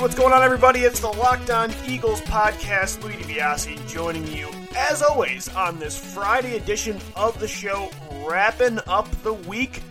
what's going on, everybody? It's the Locked On Eagles podcast. Louis DiBiase joining you, as always, on this Friday edition of the show, wrapping up the week.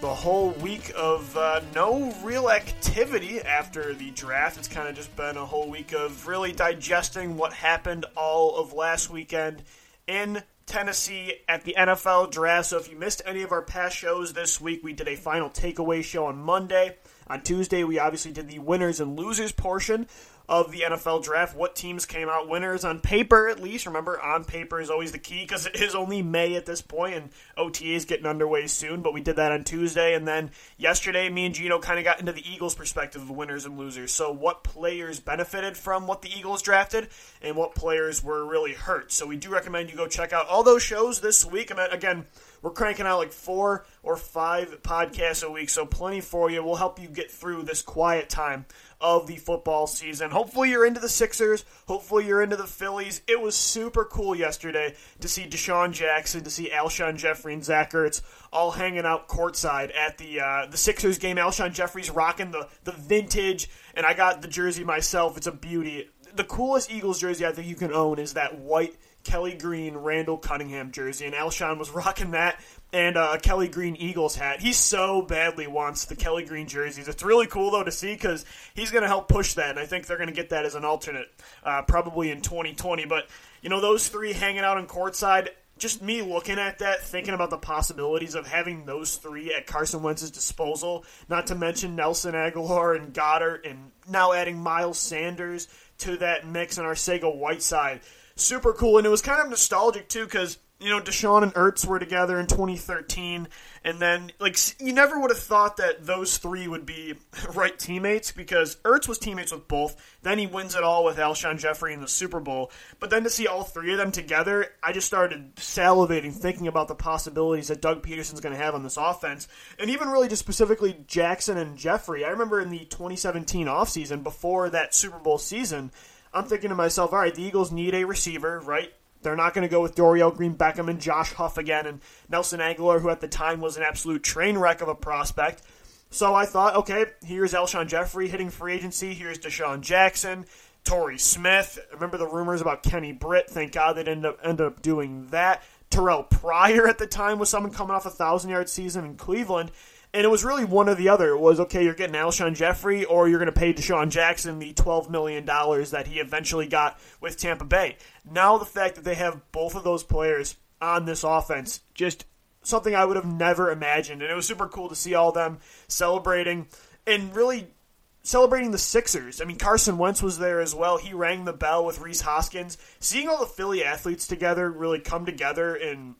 The whole week of uh, no real activity after the draft. It's kind of just been a whole week of really digesting what happened all of last weekend in Tennessee at the NFL draft. So if you missed any of our past shows this week, we did a final takeaway show on Monday. On Tuesday, we obviously did the winners and losers portion of the NFL draft. What teams came out winners on paper, at least. Remember, on paper is always the key because it is only May at this point, and OTA is getting underway soon. But we did that on Tuesday, and then yesterday, me and Gino kind of got into the Eagles' perspective of winners and losers. So, what players benefited from what the Eagles drafted, and what players were really hurt. So, we do recommend you go check out all those shows this week. Again we're cranking out like four or five podcasts a week, so plenty for you. We'll help you get through this quiet time of the football season. Hopefully, you're into the Sixers. Hopefully, you're into the Phillies. It was super cool yesterday to see DeSean Jackson, to see Alshon Jeffery and Zach Ertz all hanging out courtside at the uh, the Sixers game. Alshon Jeffery's rocking the the vintage, and I got the jersey myself. It's a beauty. The coolest Eagles jersey I think you can own is that white Kelly Green Randall Cunningham jersey, and Alshon was rocking that and uh, a Kelly Green Eagles hat. He so badly wants the Kelly Green jerseys. It's really cool though to see because he's going to help push that, and I think they're going to get that as an alternate uh, probably in 2020. But you know, those three hanging out in courtside. Just me looking at that, thinking about the possibilities of having those three at Carson Wentz's disposal, not to mention Nelson Agholor and Goedert, and now adding Miles Sanders to that mix and Arcega Whiteside super cool. And it was kind of nostalgic too because you know DeSean and Ertz were together in 2013, and then like you never would have thought that those three would be right teammates because Ertz was teammates with both. Then he wins it all with Alshon Jeffery in the Super Bowl. But then to see all three of them together, I just started salivating thinking about the possibilities that Doug Pederson's going to have on this offense, and even really just specifically Jackson and Jeffery. I remember in the 2017 offseason before that Super Bowl season. I'm thinking to myself, all right, the Eagles need a receiver, right? They're not going to go with Dorial Green Beckham and Josh Huff again and Nelson Agholor, who at the time was an absolute train wreck of a prospect. So I thought, okay, here's Alshon Jeffery hitting free agency. Here's DeSean Jackson, Torrey Smith. Remember the rumors about Kenny Britt? Thank God they didn't end up, end up doing that. Terrell Pryor at the time was someone coming off a thousand yard season in Cleveland. And it was really one or the other. It was okay, you're getting Alshon Jeffery, or you're going to pay DeSean Jackson the $12 million that he eventually got with Tampa Bay. Now, the fact that they have both of those players on this offense, just something I would have never imagined. And it was super cool to see all them celebrating and really celebrating the Sixers. I mean, Carson Wentz was there as well. He rang the bell with Rhys Hoskins. Seeing all the Philly athletes together really come together and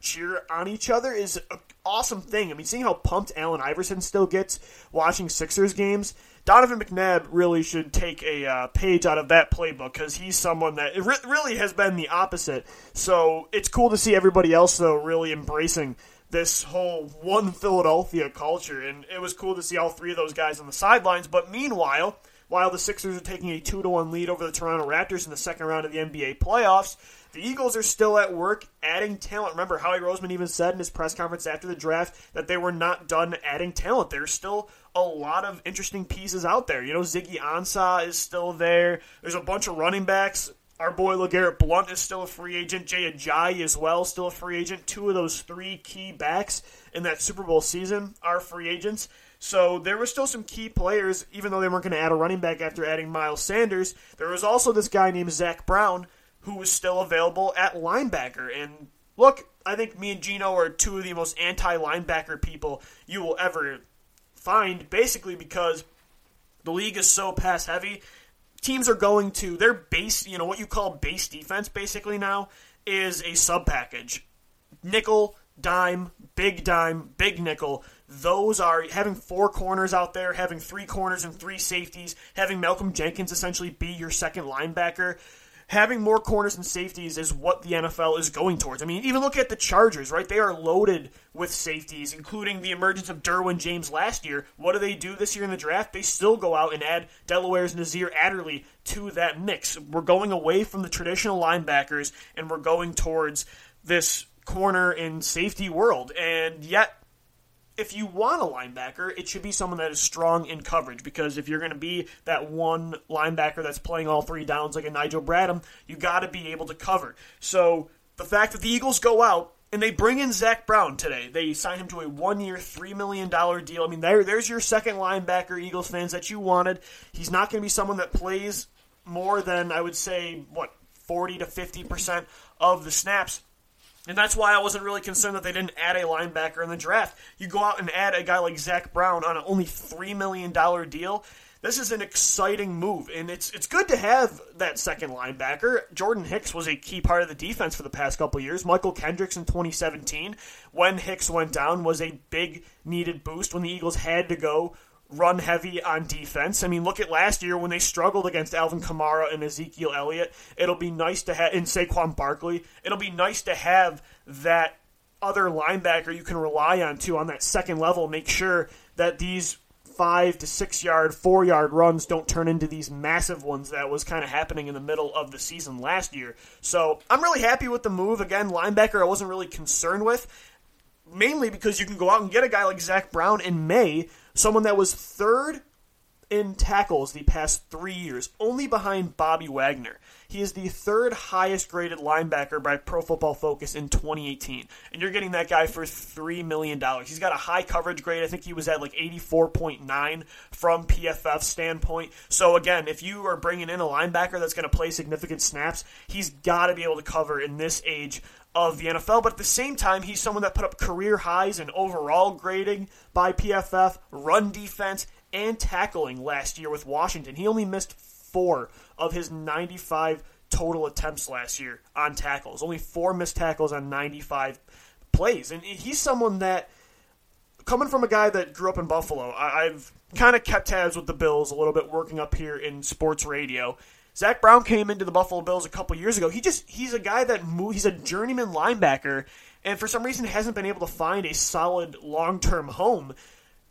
cheer on each other is an awesome thing. I mean, seeing how pumped Allen Iverson still gets watching Sixers games, Donovan McNabb really should take a uh, page out of that playbook because he's someone that re- really has been the opposite. So it's cool to see everybody else, though, really embracing this whole one Philadelphia culture. And it was cool to see all three of those guys on the sidelines. But meanwhile, while the Sixers are taking a 2 to 1 lead over the Toronto Raptors in the second round of the NBA playoffs, the Eagles are still at work adding talent. Remember, Howie Roseman even said in his press conference after the draft that they were not done adding talent. There's still a lot of interesting pieces out there. You know, Ziggy Ansah is still there. There's a bunch of running backs. Our boy LeGarrette Blunt is still a free agent. Jay Ajayi as well, still a free agent. Two of those three key backs in that Super Bowl season are free agents. So there were still some key players, even though they weren't going to add a running back after adding Miles Sanders. There was also this guy named Zach Brown who was still available at linebacker. And look, I think me and Gino are two of the most anti linebacker people you will ever find, basically because the league is so pass heavy. Teams are going to their base, you know, what you call base defense basically now is a sub package. Nickel, dime, big dime, big nickel. Those are having four corners out there, having three corners and three safeties, having Malcolm Jenkins essentially be your second linebacker having more corners and safeties is what the NFL is going towards. I mean, even look at the Chargers, right? They are loaded with safeties, including the emergence of Derwin James last year. What do they do this year in the draft? They still go out and add Delaware's Nasir Adderley to that mix. We're going away from the traditional linebackers and we're going towards this corner and safety world. And yet, if you want a linebacker, it should be someone that is strong in coverage because if you're going to be that one linebacker that's playing all three downs like a Nigel Bradham, you got to be able to cover. So the fact that the Eagles go out and they bring in Zach Brown today, they sign him to a one-year, three million dollar deal. I mean, there, there's your second linebacker, Eagles fans that you wanted. He's not going to be someone that plays more than I would say what forty to fifty percent of the snaps. And that's why I wasn't really concerned that they didn't add a linebacker in the draft. You go out and add a guy like Zach Brown on an only $3 million deal. This is an exciting move, and it's it's good to have that second linebacker. Jordan Hicks was a key part of the defense for the past couple years. Mychal Kendricks in 2017, when Hicks went down, was a big needed boost when the Eagles had to go run heavy on defense. I mean, look at last year when they struggled against Alvin Kamara and Ezekiel Elliott. It'll be nice to have in Saquon Barkley. It'll be nice to have that other linebacker you can rely on too on that second level. Make sure that these five to six yard, four yard runs don't turn into these massive ones that was kind of happening in the middle of the season last year. So I'm really happy with the move. Again, linebacker I wasn't really concerned with mainly because you can go out and get a guy like Zach Brown in May someone that was third in tackles the past three years, only behind Bobby Wagner. He is the third highest graded linebacker by Pro Football Focus in 2018. And you're getting that guy for $3 million. He's got a high coverage grade. I think he was at like 84.9 from PFF standpoint. So, again, if you are bringing in a linebacker that's going to play significant snaps, he's got to be able to cover in this age of the NFL, but at the same time, he's someone that put up career highs in overall grading by PFF, run defense, and tackling last year with Washington. He only missed four of his 95 total attempts last year on tackles. Only four missed tackles on 95 plays. And he's someone that, coming from a guy that grew up in Buffalo, I've kind of kept tabs with the Bills a little bit working up here in sports radio. Zach Brown came into the Buffalo Bills a couple years ago. He just he's a guy that move, he's a journeyman linebacker, and for some reason hasn't been able to find a solid long term home.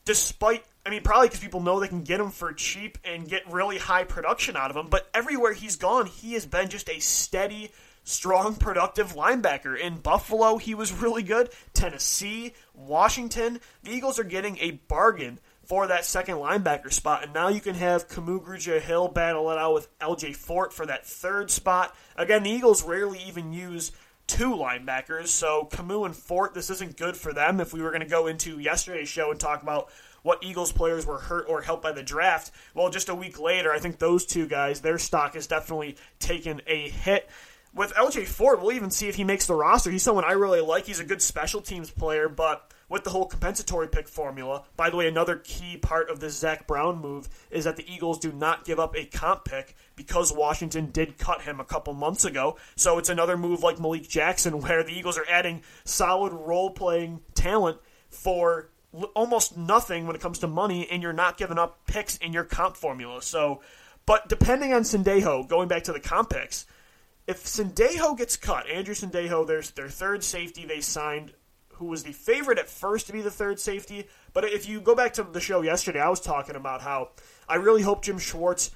Despite, I mean, probably because people know they can get him for cheap and get really high production out of him. But everywhere he's gone, he has been just a steady, strong, productive linebacker. In Buffalo, he was really good. Tennessee, Washington, the Eagles are getting a bargain for that second linebacker spot. And now you can have Kamu Grugier Hill battle it out with LJ Fort for that third spot. Again, the Eagles rarely even use two linebackers, so Kamu and Fort, this isn't good for them. If we were going to go into yesterday's show and talk about what Eagles players were hurt or helped by the draft, well, just a week later, I think those two guys, their stock has definitely taken a hit. With LJ Fort, we'll even see if he makes the roster. He's someone I really like. He's a good special teams player, but with the whole compensatory pick formula. By the way, another key part of this Zach Brown move is that the Eagles do not give up a comp pick because Washington did cut him a couple months ago. So it's another move like Malik Jackson where the Eagles are adding solid role playing talent for almost nothing when it comes to money, and you're not giving up picks in your comp formula. So, but depending on Sendejo, going back to the comp picks, if Sendejo gets cut, Andrew Sendejo, there's their third safety they signed who was the favorite at first to be the third safety. But if you go back to the show yesterday, I was talking about how I really hope Jim Schwartz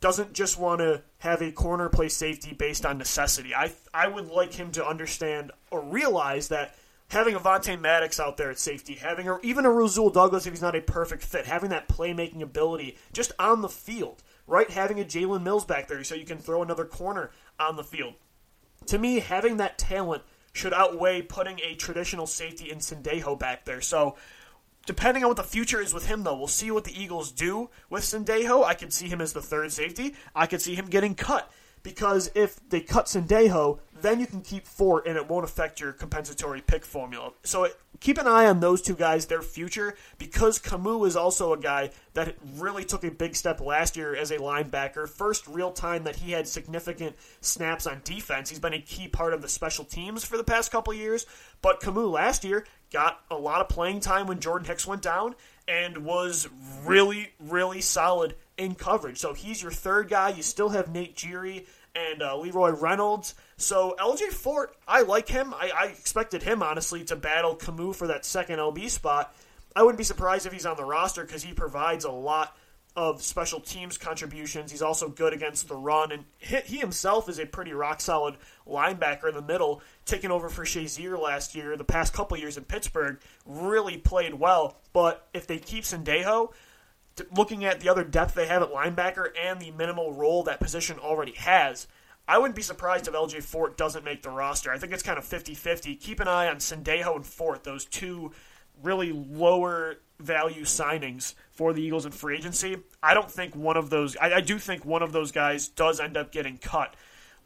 doesn't just want to have a corner play safety based on necessity. I I would like him to understand or realize that having Avonte Maddox out there at safety, having a, even a Rasul Douglas if he's not a perfect fit, having that playmaking ability just on the field, right? Having a Jalen Mills back there so you can throw another corner on the field. To me, having that talent should outweigh putting a traditional safety in Sendejo back there. So, depending on what the future is with him, though, we'll see what the Eagles do with Sendejo. I could see him as the third safety. I could see him getting cut because if they cut Sendejo, then you can keep Fort and it won't affect your compensatory pick formula. So it, keep an eye on those two guys, their future, because Kamu is also a guy that really took a big step last year as a linebacker. First real time that he had significant snaps on defense. He's been a key part of the special teams for the past couple years. But Kamu last year got a lot of playing time when Jordan Hicks went down and was really, really solid in coverage. So he's your third guy. You still have Nate Gerry and uh, Leroy Reynolds. So LJ Fort, I like him. I, I expected him honestly to battle Kamu for that second LB spot. I wouldn't be surprised if he's on the roster because he provides a lot of special teams contributions. He's also good against the run, and he himself is a pretty rock solid linebacker in the middle, taking over for Shazier last year. The past couple years in Pittsburgh, really played well. But if they keep Sendejo, looking at the other depth they have at linebacker and the minimal role that position already has, I wouldn't be surprised if LJ Fort doesn't make the roster. I think it's kind of 50 50. Keep an eye on Sendejo and Fort, those two really lower value signings for the Eagles in free agency. I don't think one of those. I, I, do think one of those guys does end up getting cut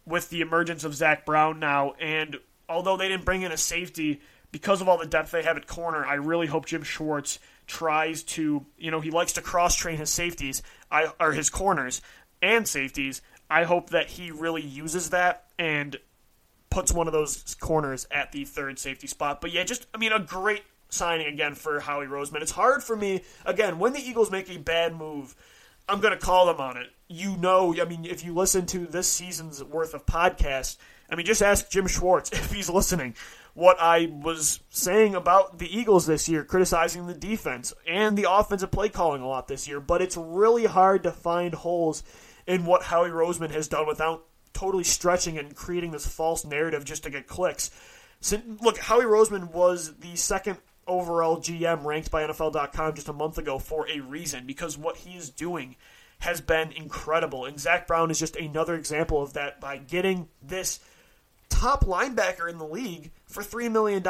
with the emergence of Zach Brown now. And although they didn't bring in a safety because of all the depth they have at corner, I really hope Jim Schwartz tries to. You know, he likes to cross train his safeties, I, or his corners and safeties. I hope that he really uses that and puts one of those corners at the third safety spot. But yeah, just I mean a great signing again for Howie Roseman. It's hard for me, again, when the Eagles make a bad move, I'm going to call them on it. You know, I mean, if you listen to this season's worth of podcasts, I mean, just ask Jim Schwartz if he's listening. What I was saying about the Eagles this year, criticizing the defense and the offensive play calling a lot this year, but it's really hard to find holes in what Howie Roseman has done without totally stretching and creating this false narrative just to get clicks. Look, Howie Roseman was the second overall GM ranked by NFL.com just a month ago for a reason because what he is doing has been incredible. And Zach Brown is just another example of that by getting this top linebacker in the league for $3 million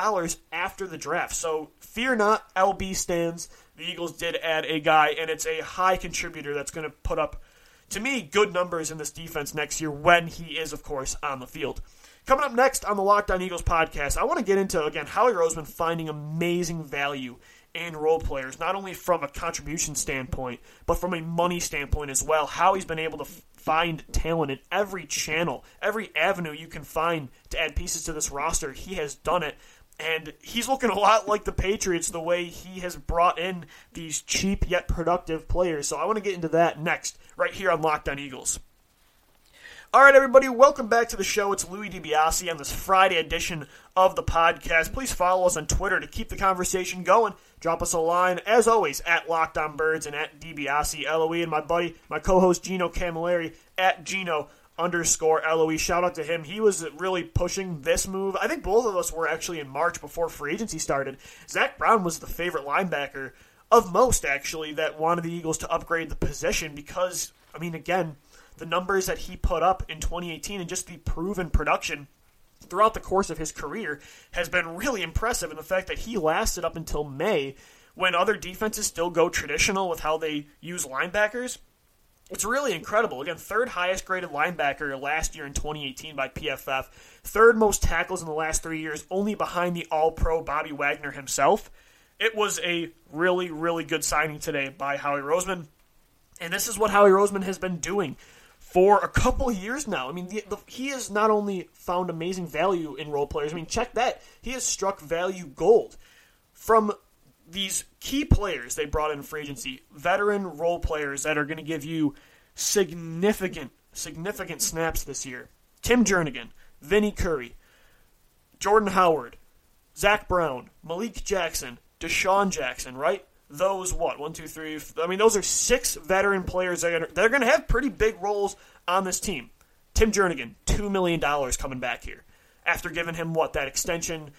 after the draft. So fear not, LB stands. The Eagles did add a guy, and it's a high contributor that's going to put up, to me, good numbers in this defense next year when he is, of course, on the field. Coming up next on the Locked On Eagles podcast, I want to get into, again, Howie Roseman finding amazing value in role players, not only from a contribution standpoint, but from a money standpoint as well. How he's been able to find talent in every channel, every avenue you can find to add pieces to this roster. He has done it. And he's looking a lot like the Patriots the way he has brought in these cheap yet productive players. So I want to get into that next, right here on Locked On Eagles. All right, everybody, welcome back to the show. It's Louis DiBiase on this Friday edition of the podcast. Please follow us on Twitter to keep the conversation going. Drop us a line, as always, at Locked On Birds and at DiBiase LOE, and my buddy, my co-host Gino Camilleri at Gino underscore LOE. Shout out to him. He was really pushing this move. I think both of us were actually in March before free agency started. Zach Brown was the favorite linebacker of most, actually, that wanted the Eagles to upgrade the position because, I mean, again the numbers that he put up in 2018 and just the proven production throughout the course of his career has been really impressive. And the fact that he lasted up until May when other defenses still go traditional with how they use linebackers. It's really incredible. Again, third highest graded linebacker last year in 2018 by PFF. Third most tackles in the last three years, only behind the All Pro Bobby Wagner himself. It was a really, really good signing today by Howie Roseman. And this is what Howie Roseman has been doing for a couple years now. I mean, the, the, he has not only found amazing value in role players. I mean, check that. He has struck value gold from these key players they brought in free agency, veteran role players that are going to give you significant, significant snaps this year. Tim Jernigan, Vinny Curry, Jordan Howard, Zach Brown, Malik Jackson, DeSean Jackson, right? Those what one, two, three. I mean, those are six veteran players that are, that are going to have pretty big roles on this team. Tim Jernigan, two million dollars coming back here after giving him what that extension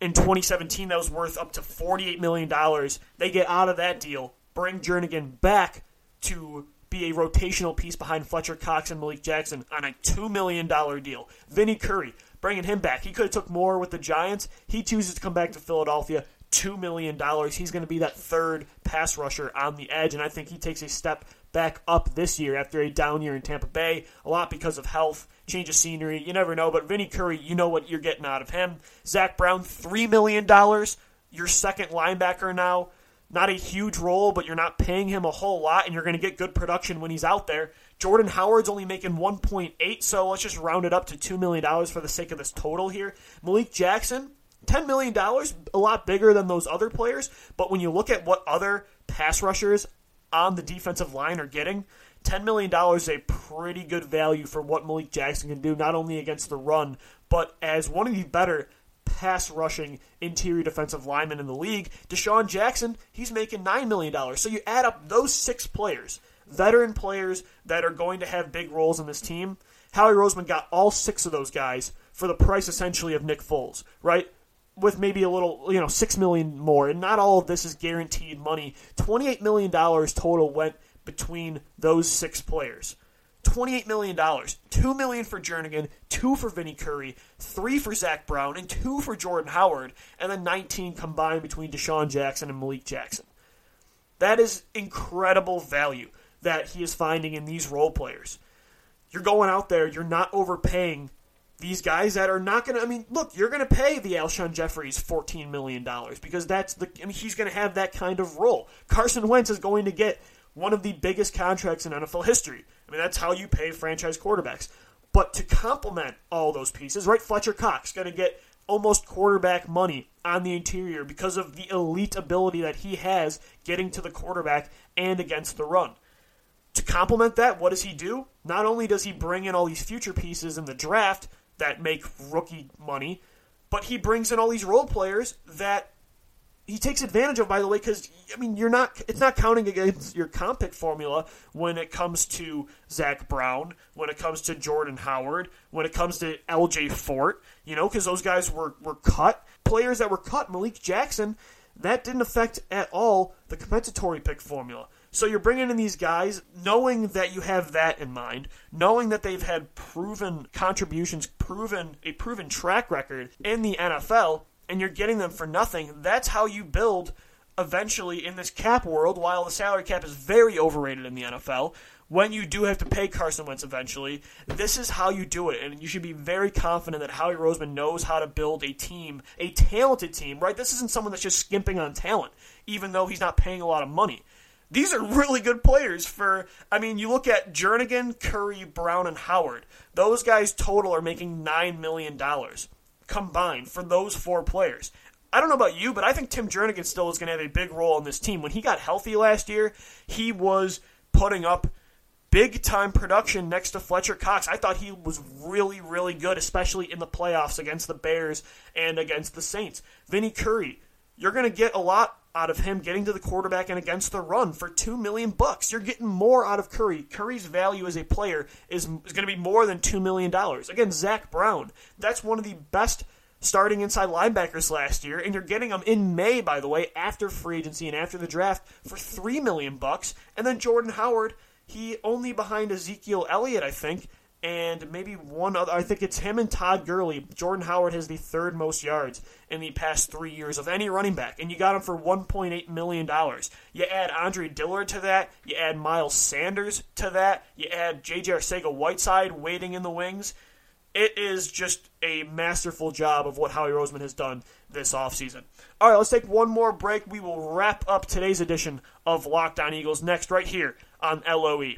in 2017 that was worth up to 48 million dollars. They get out of that deal, bring Jernigan back to be a rotational piece behind Fletcher Cox and Malik Jackson on a two million dollar deal. Vinny Curry, bringing him back. He could have took more with the Giants. He chooses to come back to Philadelphia. $2 million. He's going to be that third pass rusher on the edge, and I think he takes a step back up this year after a down year in Tampa Bay, a lot because of health, change of scenery. You never know, but Vinny Curry, you know what you're getting out of him. Zach Brown, $3 million, your second linebacker now. Not a huge role, but you're not paying him a whole lot, and you're going to get good production when he's out there. Jordan Howard's only making 1.8, so let's just round it up to $2 million for the sake of this total here. Malik Jackson, $10 million, a lot bigger than those other players, but when you look at what other pass rushers on the defensive line are getting, $10 million is a pretty good value for what Malik Jackson can do, not only against the run, but as one of the better pass rushing interior defensive linemen in the league. DeSean Jackson, he's making $9 million. So you add up those six players, veteran players that are going to have big roles in this team. Howie Roseman got all six of those guys for the price essentially of Nick Foles, right? With maybe a little, you know, six million more, and not all of this is guaranteed money. Twenty-eight million dollars total went between those six players. $28 million. 2 million for Jernigan, 2 for Vinny Curry, 3 for Zach Brown, and 2 for Jordan Howard, and then 19 combined between DeSean Jackson and Malik Jackson. That is incredible value that he is finding in these role players. You're going out there, you're not overpaying these guys that are not going to. I mean, look, you're going to pay the Alshon Jeffries $14 million because that's the. I mean, he's going to have that kind of role. Carson Wentz is going to get one of the biggest contracts in NFL history. I mean, that's how you pay franchise quarterbacks. But to complement all those pieces, right? Fletcher Cox going to get almost quarterback money on the interior because of the elite ability that he has getting to the quarterback and against the run. To complement that, what does he do? Not only does he bring in all these future pieces in the draft that make rookie money, but he brings in all these role players that he takes advantage of, by the way, because I mean, you're not. It's not counting against your comp pick formula when it comes to Zach Brown, when it comes to Jordan Howard, when it comes to L.J. Fort. You know, because those guys were were cut. Players that were cut, Malik Jackson, that didn't affect at all the compensatory pick formula. So you're bringing in these guys knowing that you have that in mind, knowing that they've had proven contributions, proven a proven track record in the NFL, and you're getting them for nothing. That's how you build eventually in this cap world, while the salary cap is very overrated in the NFL, when you do have to pay Carson Wentz eventually, this is how you do it. And you should be very confident that Howie Roseman knows how to build a team, a talented team, right? This isn't someone that's just skimping on talent, even though he's not paying a lot of money. These are really good players for, I mean, you look at Jernigan, Curry, Brown, and Howard. Those guys total are making $9 million combined for those four players. I don't know about you, but I think Tim Jernigan still is going to have a big role in this team. When he got healthy last year, he was putting up big time production next to Fletcher Cox. I thought he was really, really good, especially in the playoffs against the Bears and against the Saints. Vinny Curry, you're going to get a lot out of him getting to the quarterback and against the run for two million bucks. You're getting more out of Curry. Curry's value as a player is, is going to be more than two million dollars. Again, Zach Brown, that's one of the best starting inside linebackers last year, and you're getting them in May, by the way, after free agency and after the draft for three million bucks. And then Jordan Howard, he only behind Ezekiel Elliott, I think, and maybe one other. I think it's him and Todd Gurley. Jordan Howard has the third most yards in the past three years of any running back, and you got him for $1.8 million. You add Andre Dillard to that, you add Miles Sanders to that, you add J.J. Arcega Whiteside waiting in the wings. It is just a masterful job of what Howie Roseman has done this offseason. All right, let's take one more break. We will wrap up today's edition of Locked On Eagles next, right here on LOE.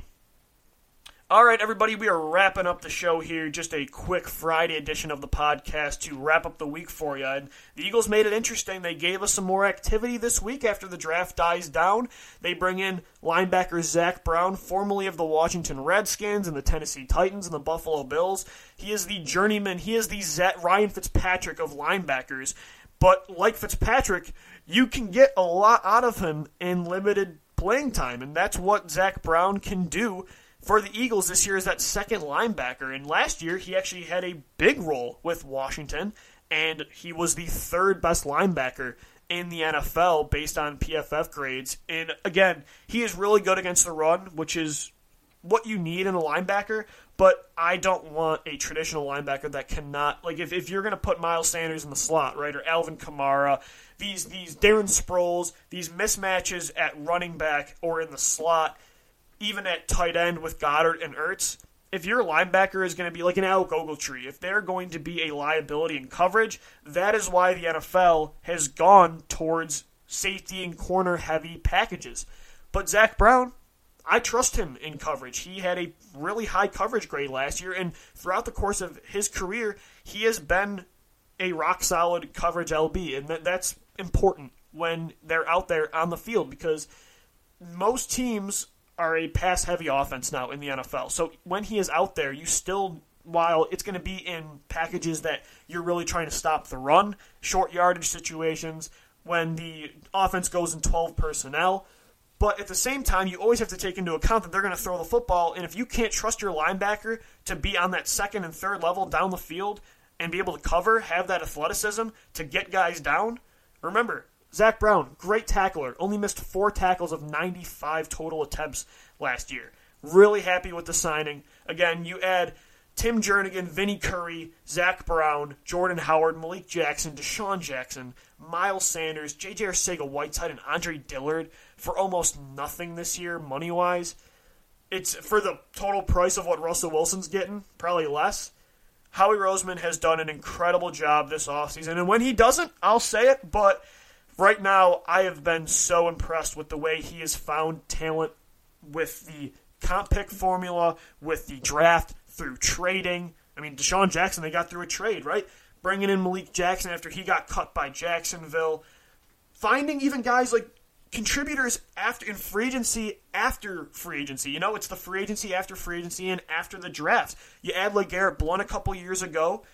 All right, everybody, we are wrapping up the show here. Just a quick Friday edition of the podcast to wrap up the week for you. And the Eagles made it interesting. They gave us some more activity this week after the draft dies down. They bring in linebacker Zach Brown, formerly of the Washington Redskins and the Tennessee Titans and the Buffalo Bills. He is the journeyman. He is the Ryan Fitzpatrick of linebackers. But like Fitzpatrick, you can get a lot out of him in limited playing time, and that's what Zach Brown can do for the Eagles this year is that second linebacker. And last year, he actually had a big role with Washington, and he was the third best linebacker in the NFL based on PFF grades. And again, he is really good against the run, which is what you need in a linebacker. But I don't want a traditional linebacker that cannot like if, if you're gonna put Miles Sanders in the slot, right, or Alvin Kamara, these these Darren Sproles, these mismatches at running back or in the slot even at tight end with Goedert and Ertz, if your linebacker is going to be like an Alec Ogletree, if they're going to be a liability in coverage, that is why the NFL has gone towards safety and corner heavy packages. But Zach Brown, I trust him in coverage. He had a really high coverage grade last year, and throughout the course of his career, he has been a rock solid coverage LB, and that, that's important when they're out there on the field because most teams are a pass heavy offense now in the NFL. So when he is out there, you still while it's going to be in packages that you're really trying to stop the run, short yardage situations, when the offense goes in 12 personnel. But at the same time, you always have to take into account that they're going to throw the football, and if you can't trust your linebacker to be on that second and third level down the field and be able to cover, have that athleticism to get guys down, remember, Zach Brown, great tackler, only missed four tackles of 95 total attempts last year. Really happy with the signing. Again, you add Tim Jernigan, Vinny Curry, Zach Brown, Jordan Howard, Malik Jackson, DeSean Jackson, Miles Sanders, J.J. Arcega-Whiteside, and Andre Dillard for almost nothing this year, money wise. It's for the total price of what Russell Wilson's getting, probably less. Howie Roseman has done an incredible job this offseason, and when he doesn't, I'll say it, but right now I have been so impressed with the way he has found talent with the comp pick formula, with the draft, through trading. I mean, DeSean Jackson, they got through a trade, right? Bringing in Malik Jackson after he got cut by Jacksonville. Finding even guys like contributors after in free agency after free agency. You know, it's the free agency after free agency and after the draft. You add LeGarrette Blunt a couple years ago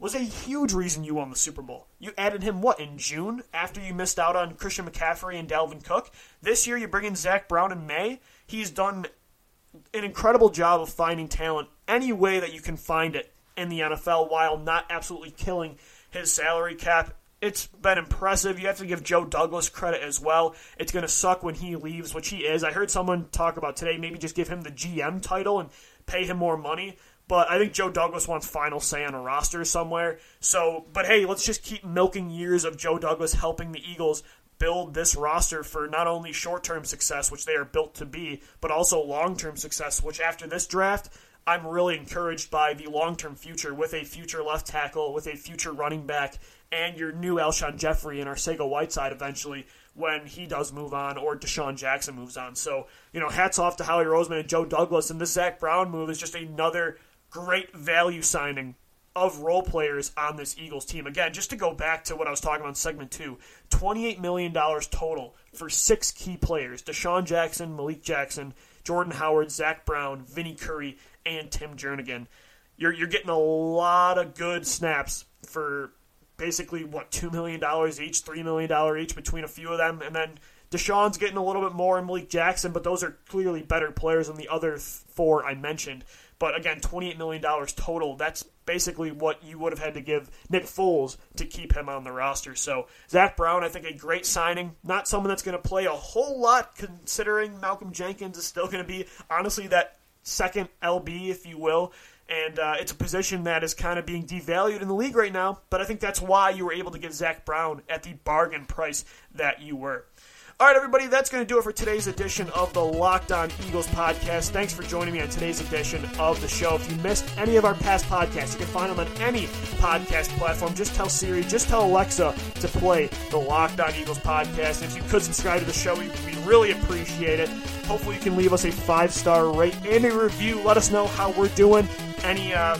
was a huge reason you won the Super Bowl. You added him what in June after you missed out on Christian McCaffrey and Dalvin Cook. This year you bring in Zach Brown in May. He's done an incredible job of finding talent any way that you can find it in the NFL while not absolutely killing his salary cap. It's been impressive. You have to give Joe Douglas credit as well. It's going to suck when he leaves, which he is. I heard someone talk about today, maybe just give him the GM title and pay him more money. But I think Joe Douglas wants final say on a roster somewhere. So, but hey, let's just keep milking years of Joe Douglas helping the Eagles build this roster for not only short term success, which they are built to be, but also long term success, which after this draft, I'm really encouraged by the long term future with a future left tackle, with a future running back, and your new Alshon Jeffery and our Arcega-Whiteside eventually when he does move on or DeSean Jackson moves on. So, you know, hats off to Howie Roseman and Joe Douglas. And this Zach Brown move is just another great value signing of role players on this Eagles team. Again, just to go back to what I was talking about in segment two, $28 million total for six key players DeSean Jackson, Malik Jackson, Jordan Howard, Zach Brown, Vinny Curry, and Tim Jernigan. You're, you're getting a lot of good snaps for basically, what, $2 million each, $3 million each between a few of them. And then DeSean's getting a little bit more, and Malik Jackson, but those are clearly better players than the other four I mentioned. But again, $28 million total. That's basically what you would have had to give Nick Foles to keep him on the roster. So, Zach Brown, I think a great signing. Not someone that's going to play a whole lot considering Malcolm Jenkins is still going to be, honestly, that second LB, if you will. And uh, it's a position that is kind of being devalued in the league right now. But I think that's why you were able to get Zach Brown at the bargain price that you were. All right, everybody, that's going to do it for today's edition of the Locked On Eagles podcast. Thanks for joining me on today's edition of the show. If you missed any of our past podcasts, you can find them on any podcast platform. Just tell Siri, just tell Alexa to play the Locked On Eagles podcast. If you could subscribe to the show, we, we really appreciate it. Hopefully, you can leave us a five star rate and a review. Let us know how we're doing. Any uh,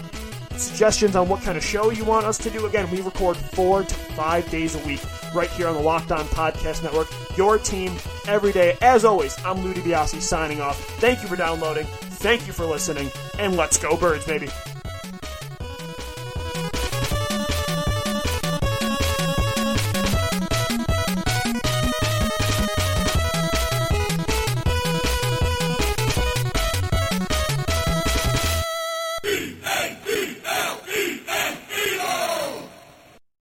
suggestions on what kind of show you want us to do. Again, we record four to five days a week right here on the Locked On Podcast Network. Your team every day. As always, I'm Lou DiBiase signing off. Thank you for downloading. Thank you for listening. And let's go, birds, baby.